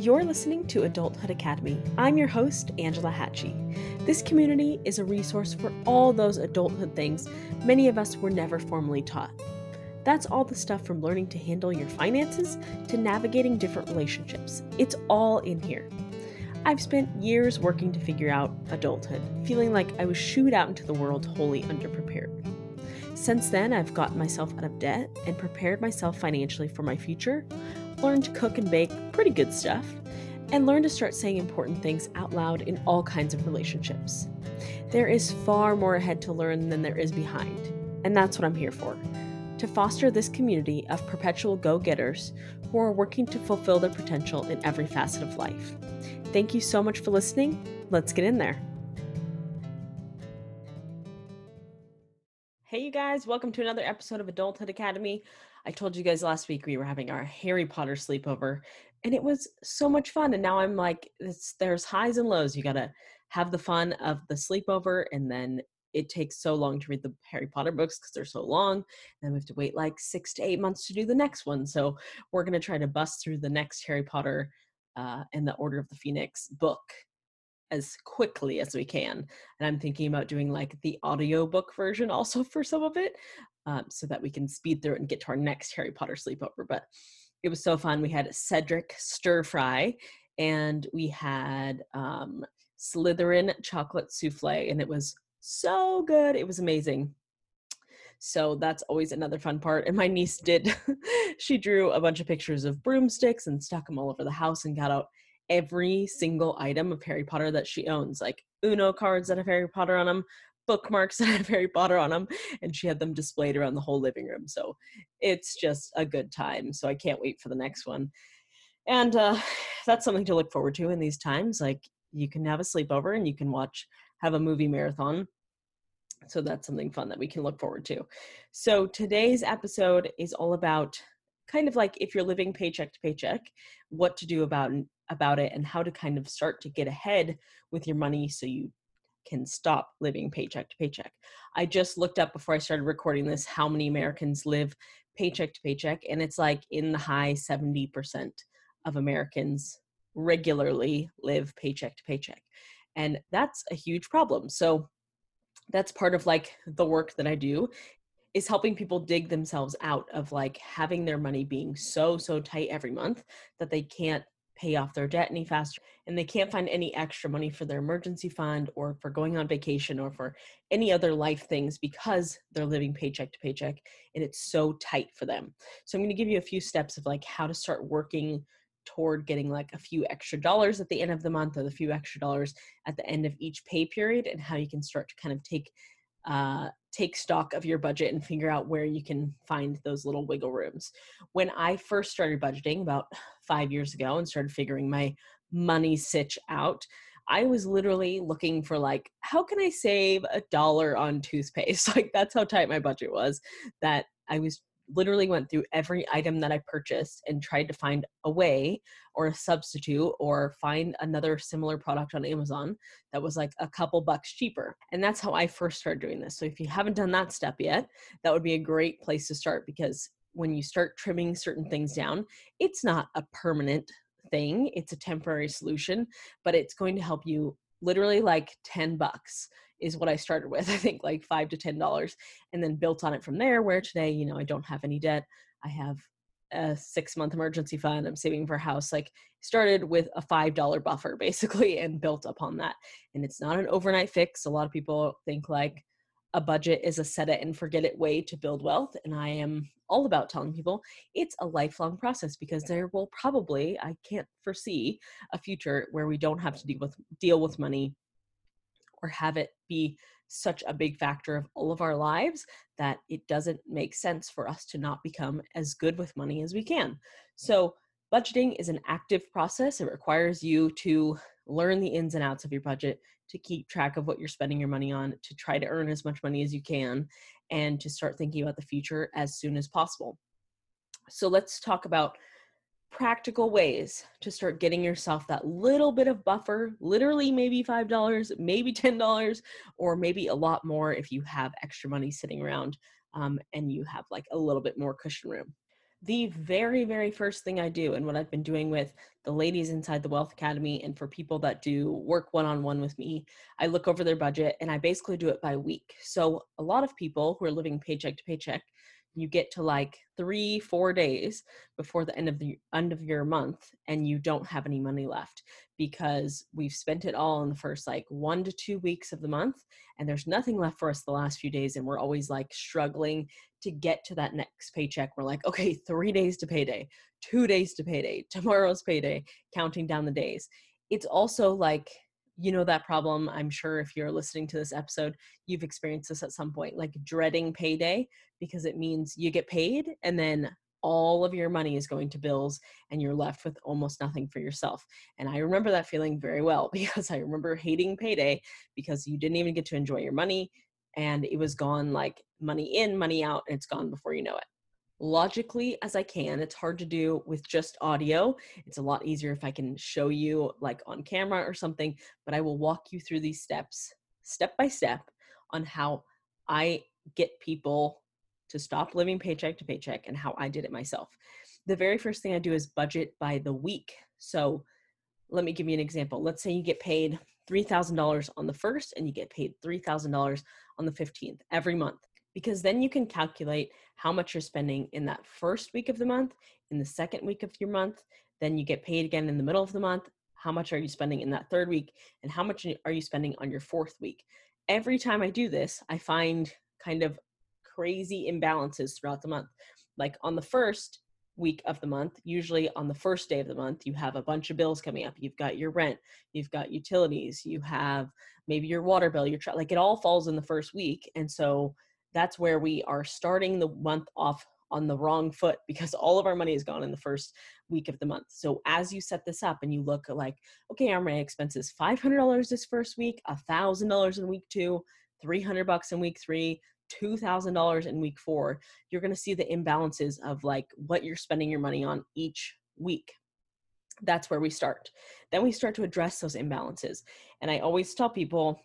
You're listening to Adulthood Academy. I'm your host, Angela Hatchie. This community is a resource for all those adulthood things many of us were never formally taught. That's all the stuff from learning to handle your finances to navigating different relationships. It's all in here. I've spent years working to figure out adulthood, feeling like I was shooed out into the world wholly underprepared. Since then, I've gotten myself out of debt and prepared myself financially for my future, learned to cook and bake pretty good stuff, and learned to start saying important things out loud in all kinds of relationships. There is far more ahead to learn than there is behind, and that's what I'm here for to foster this community of perpetual go getters who are working to fulfill their potential in every facet of life. Thank you so much for listening. Let's get in there. Hey, you guys, welcome to another episode of Adulthood Academy. I told you guys last week we were having our Harry Potter sleepover, and it was so much fun. And now I'm like, there's highs and lows. You got to have the fun of the sleepover and then it takes so long to read the Harry Potter books because they're so long. And then we have to wait like six to eight months to do the next one. So we're going to try to bust through the next Harry Potter uh, and the Order of the Phoenix book as quickly as we can. And I'm thinking about doing like the audiobook version also for some of it um, so that we can speed through it and get to our next Harry Potter sleepover. But it was so fun. We had Cedric stir fry and we had um, Slytherin chocolate souffle, and it was so good. It was amazing. So that's always another fun part. And my niece did, she drew a bunch of pictures of broomsticks and stuck them all over the house and got out every single item of Harry Potter that she owns, like Uno cards that have Harry Potter on them, bookmarks that have Harry Potter on them, and she had them displayed around the whole living room. So it's just a good time. So I can't wait for the next one. And uh, that's something to look forward to in these times. Like you can have a sleepover and you can watch have a movie marathon. So that's something fun that we can look forward to. So today's episode is all about kind of like if you're living paycheck to paycheck, what to do about about it and how to kind of start to get ahead with your money so you can stop living paycheck to paycheck. I just looked up before I started recording this how many Americans live paycheck to paycheck and it's like in the high 70% of Americans regularly live paycheck to paycheck and that's a huge problem so that's part of like the work that i do is helping people dig themselves out of like having their money being so so tight every month that they can't pay off their debt any faster and they can't find any extra money for their emergency fund or for going on vacation or for any other life things because they're living paycheck to paycheck and it's so tight for them. So i'm going to give you a few steps of like how to start working toward getting like a few extra dollars at the end of the month or the few extra dollars at the end of each pay period and how you can start to kind of take uh, take stock of your budget and figure out where you can find those little wiggle rooms. When I first started budgeting about five years ago and started figuring my money sitch out, I was literally looking for like, how can I save a dollar on toothpaste? Like that's how tight my budget was. That I was literally went through every item that I purchased and tried to find a way or a substitute or find another similar product on Amazon that was like a couple bucks cheaper. And that's how I first started doing this. So if you haven't done that step yet, that would be a great place to start because when you start trimming certain things down, it's not a permanent thing, it's a temporary solution, but it's going to help you literally like 10 bucks is what I started with. I think like five to ten dollars, and then built on it from there. Where today, you know, I don't have any debt. I have a six month emergency fund. I'm saving for a house. Like started with a five dollar buffer basically, and built upon that. And it's not an overnight fix. A lot of people think like a budget is a set it and forget it way to build wealth and i am all about telling people it's a lifelong process because there will probably i can't foresee a future where we don't have to deal with deal with money or have it be such a big factor of all of our lives that it doesn't make sense for us to not become as good with money as we can. So, budgeting is an active process. It requires you to learn the ins and outs of your budget, to keep track of what you're spending your money on, to try to earn as much money as you can, and to start thinking about the future as soon as possible. So, let's talk about practical ways to start getting yourself that little bit of buffer literally maybe $5 maybe $10 or maybe a lot more if you have extra money sitting around um, and you have like a little bit more cushion room the very, very first thing I do, and what I've been doing with the ladies inside the Wealth Academy, and for people that do work one on one with me, I look over their budget and I basically do it by week. So, a lot of people who are living paycheck to paycheck you get to like three four days before the end of the end of your month and you don't have any money left because we've spent it all in the first like one to two weeks of the month and there's nothing left for us the last few days and we're always like struggling to get to that next paycheck. We're like okay three days to payday two days to payday tomorrow's payday counting down the days. It's also like you know that problem i'm sure if you're listening to this episode you've experienced this at some point like dreading payday because it means you get paid and then all of your money is going to bills and you're left with almost nothing for yourself. And i remember that feeling very well because i remember hating payday because you didn't even get to enjoy your money and it was gone like money in money out and it's gone before you know it logically as I can. It's hard to do with just audio. It's a lot easier if I can show you like on camera or something, but I will walk you through these steps step by step on how I get people to stop living paycheck to paycheck and how I did it myself. The very first thing I do is budget by the week. So let me give you an example. Let's say you get paid $3,000 on the first and you get paid $3,000 on the 15th every month because then you can calculate how much you're spending in that first week of the month, in the second week of your month, then you get paid again in the middle of the month. How much are you spending in that third week, and how much are you spending on your fourth week? Every time I do this, I find kind of crazy imbalances throughout the month. Like on the first week of the month, usually on the first day of the month, you have a bunch of bills coming up. You've got your rent, you've got utilities, you have maybe your water bill, your tra- like it all falls in the first week. And so that's where we are starting the month off on the wrong foot because all of our money is gone in the first week of the month. So as you set this up and you look at like, okay, are my expenses $500 this first week, $1,000 in week two, 300 bucks in week three, $2,000 in week four, you're going to see the imbalances of like what you're spending your money on each week. That's where we start. Then we start to address those imbalances. And I always tell people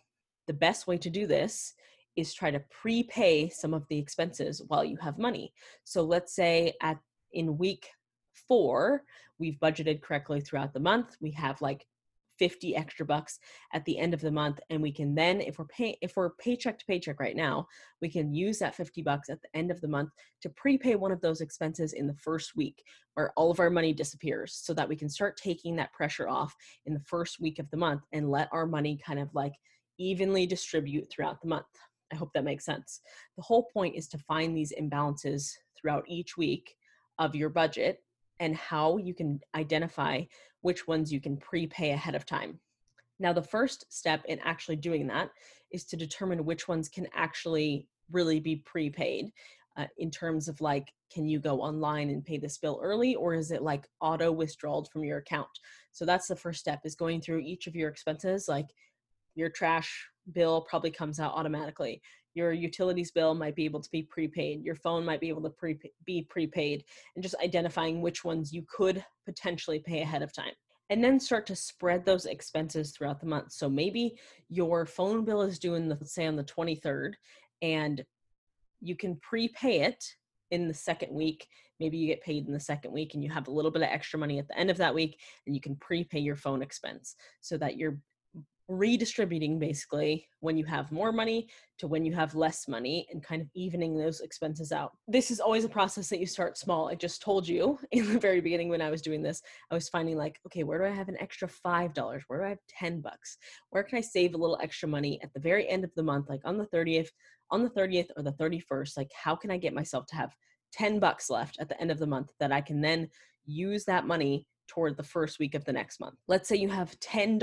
the best way to do this is try to prepay some of the expenses while you have money. So let's say at in week 4, we've budgeted correctly throughout the month. We have like 50 extra bucks at the end of the month and we can then if we're pay if we're paycheck to paycheck right now we can use that 50 bucks at the end of the month to prepay one of those expenses in the first week where all of our money disappears so that we can start taking that pressure off in the first week of the month and let our money kind of like evenly distribute throughout the month I hope that makes sense. The whole point is to find these imbalances throughout each week of your budget and how you can identify which ones you can prepay ahead of time. Now, the first step in actually doing that is to determine which ones can actually really be prepaid uh, in terms of like, can you go online and pay this bill early or is it like auto withdrawal from your account? So that's the first step is going through each of your expenses, like your trash bill probably comes out automatically. Your utilities bill might be able to be prepaid. Your phone might be able to pre- be prepaid, and just identifying which ones you could potentially pay ahead of time. And then start to spread those expenses throughout the month. So maybe your phone bill is due in the say on the 23rd, and you can prepay it in the second week. Maybe you get paid in the second week and you have a little bit of extra money at the end of that week and you can prepay your phone expense so that you're redistributing basically when you have more money to when you have less money and kind of evening those expenses out. This is always a process that you start small. I just told you in the very beginning when I was doing this, I was finding like, okay, where do I have an extra $5? Where do I have 10 bucks? Where can I save a little extra money at the very end of the month, like on the 30th, on the 30th or the 31st? Like, how can I get myself to have 10 bucks left at the end of the month that I can then use that money toward the first week of the next month? Let's say you have $10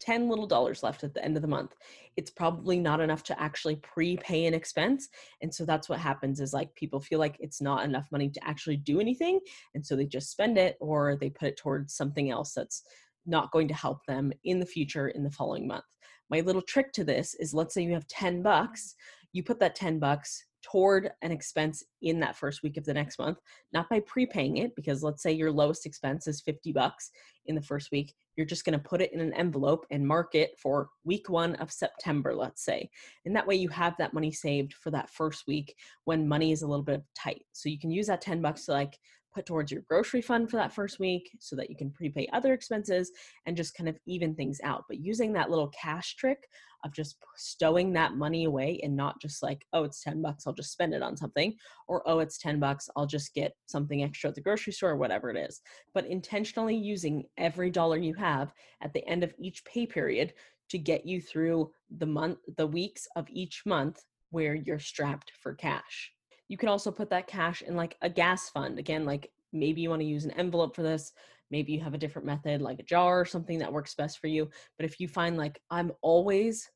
10 little dollars left at the end of the month it's probably not enough to actually prepay an expense and so that's what happens is like people feel like it's not enough money to actually do anything and so they just spend it or they put it towards something else that's not going to help them in the future in the following month. My little trick to this is let's say you have 10 bucks you put that 10 bucks toward an expense in that first week of the next month not by prepaying it because let's say your lowest expense is 50 bucks in the first week you're just going to put it in an envelope and mark it for week one of September, let's say. And that way you have that money saved for that first week when money is a little bit tight. So you can use that 10 bucks to like put towards your grocery fund for that first week so that you can prepay other expenses and just kind of even things out. But using that little cash trick of just stowing that money away and not just like, oh, it's 10 bucks, I'll just spend it on something, or oh, it's 10 bucks, I'll just get something extra at the grocery store or whatever it is. But intentionally using every dollar you have at the end of each pay period to get you through the month, the weeks of each month where you're strapped for cash. You can also put that cash in like a gas fund. Again, like maybe you want to use an envelope for this. Maybe you have a different method like a jar or something that works best for you. But if you find like I'm always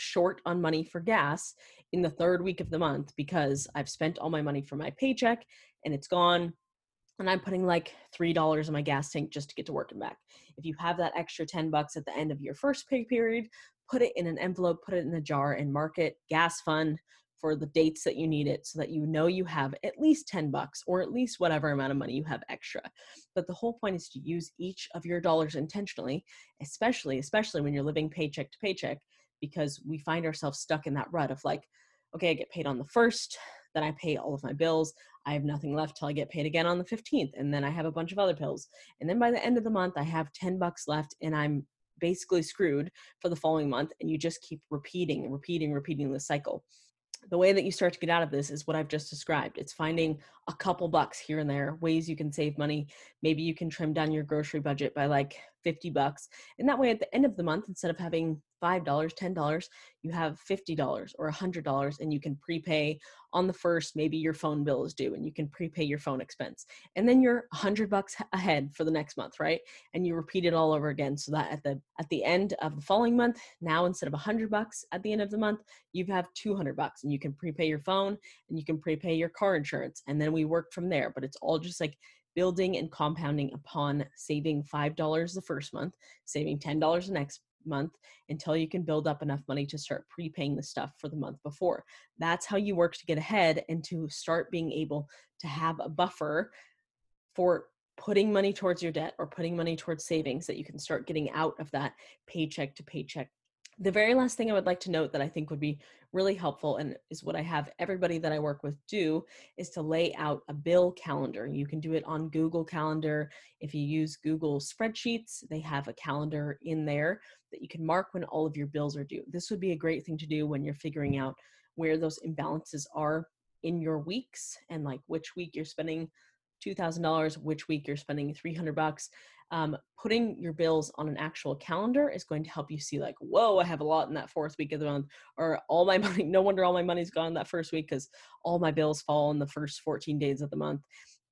short on money for gas in the third week of the month because I've spent all my money for my paycheck and it's gone and I'm putting like $3 in my gas tank just to get to work and back. If you have that extra 10 bucks at the end of your first pay period, put it in an envelope, put it in a jar and mark it gas fund for the dates that you need it so that you know you have at least 10 bucks or at least whatever amount of money you have extra. But the whole point is to use each of your dollars intentionally, especially especially when you're living paycheck to paycheck because we find ourselves stuck in that rut of like okay, I get paid on the 1st, then I pay all of my bills. I have nothing left till I get paid again on the 15th and then I have a bunch of other bills. And then by the end of the month I have 10 bucks left and I'm basically screwed for the following month and you just keep repeating repeating repeating the cycle the way that you start to get out of this is what I've just described. It's finding a couple bucks here and there, ways you can save money. Maybe you can trim down your grocery budget by like 50 bucks. And that way, at the end of the month, instead of having $5, $10, you have $50 or $100 and you can prepay on the first, maybe your phone bill is due and you can prepay your phone expense. And then you're 100 bucks ahead for the next month, right? And you repeat it all over again so that at the at the end of the following month, now instead of 100 bucks at the end of the month, you have 200 bucks and you can prepay your phone and you can prepay your car insurance and then we work from there, but it's all just like building and compounding upon saving $5 the first month, saving $10 the next month until you can build up enough money to start prepaying the stuff for the month before. That's how you work to get ahead and to start being able to have a buffer for putting money towards your debt or putting money towards savings that you can start getting out of that paycheck to paycheck the very last thing I would like to note that I think would be really helpful and is what I have everybody that I work with do is to lay out a bill calendar. You can do it on Google Calendar. If you use Google Spreadsheets, they have a calendar in there that you can mark when all of your bills are due. This would be a great thing to do when you're figuring out where those imbalances are in your weeks and like which week you're spending $2,000, which week you're spending 300 bucks um, putting your bills on an actual calendar is going to help you see like whoa i have a lot in that fourth week of the month or all my money no wonder all my money's gone that first week because all my bills fall in the first 14 days of the month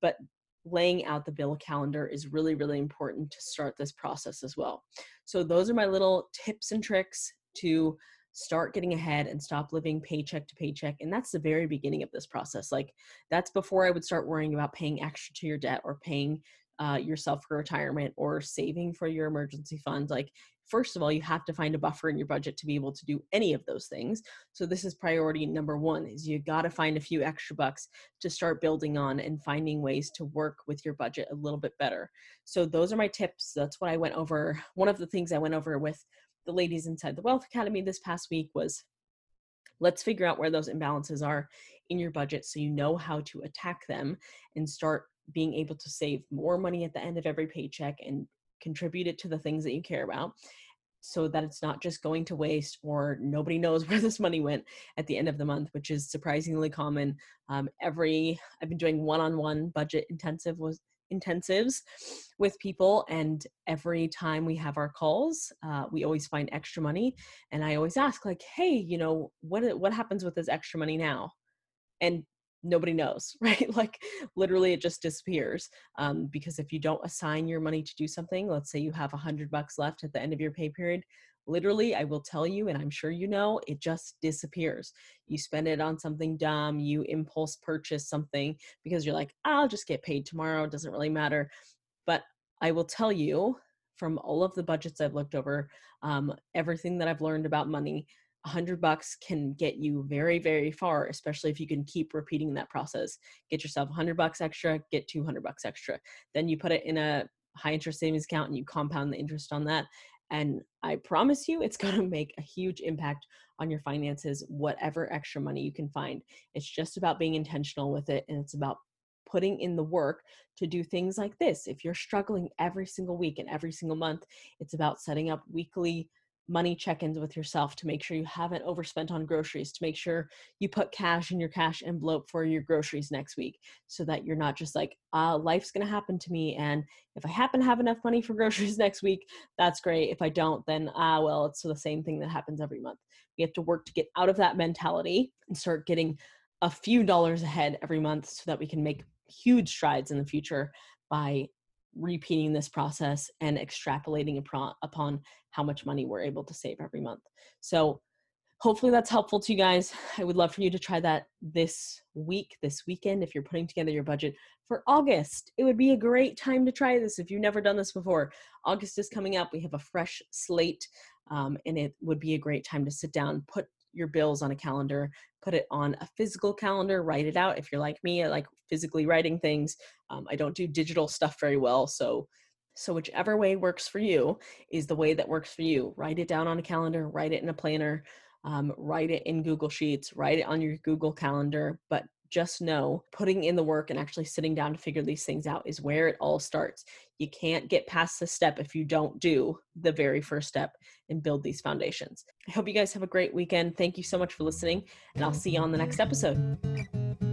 but laying out the bill calendar is really really important to start this process as well. So those are my little tips and tricks to start getting ahead and stop living paycheck to paycheck and that's the very beginning of this process like that's before i would start worrying about paying extra to your debt or paying uh, yourself for retirement or saving for your emergency fund like first of all you have to find a buffer in your budget to be able to do any of those things. So this is priority number one is you got to find a few extra bucks to start building on and finding ways to work with your budget a little bit better. So those are my tips. That's what i went over one of the things i went over with the ladies inside the wealth academy this past week was let's figure out where those imbalances are in your budget so you know how to attack them and start being able to save more money at the end of every paycheck and contribute it to the things that you care about so that it's not just going to waste or nobody knows where this money went at the end of the month which is surprisingly common. Um, every i've been doing one-on-one budget intensive was intensives with people and every time we have our calls uh, we always find extra money and i always ask like hey you know what what happens with this extra money now? And nobody knows right? Like literally it just disappears um, because if you don't assign your money to do something let's say you have a hundred bucks left at the end of your pay period literally i will tell you and i'm sure you know it just disappears. You spend it on something dumb you impulse purchase something because you're like i'll just get paid tomorrow it doesn't really matter. But i will tell you from all of the budgets i've looked over um, everything that i've learned about money 100 bucks can get you very very far especially if you can keep repeating that process. Get yourself 100 bucks extra get 200 bucks extra. Then you put it in a high interest savings account and you compound the interest on that. And I promise you, it's going to make a huge impact on your finances, whatever extra money you can find. It's just about being intentional with it and it's about putting in the work to do things like this. If you're struggling every single week and every single month, it's about setting up weekly money check-ins with yourself to make sure you haven't overspent on groceries to make sure you put cash in your cash envelope for your groceries next week so that you're not just like uh, life's going to happen to me and if i happen to have enough money for groceries next week that's great. If i don't then ah uh, well it's the same thing that happens every month. We have to work to get out of that mentality and start getting a few dollars ahead every month so that we can make huge strides in the future by repeating this process and extrapolating upon how much money we're able to save every month. So hopefully that's helpful to you guys. I would love for you to try that this week, this weekend, if you're putting together your budget for August. It would be a great time to try this if you've never done this before. August is coming up. We have a fresh slate, um, and it would be a great time to sit down, put your bills on a calendar, put it on a physical calendar, write it out. If you're like me, I like physically writing things. Um, I don't do digital stuff very well. So, so whichever way works for you is the way that works for you. Write it down on a calendar, write it in a planner, um, write it in Google Sheets, write it on your Google Calendar, but just know putting in the work and mm. actually sitting down to figure these things out is where it all starts. You can't get past the step if you don't do the very first step and build these foundations. I hope you guys have a great weekend. Thank you so much for listening, and I'll see you on the next episode.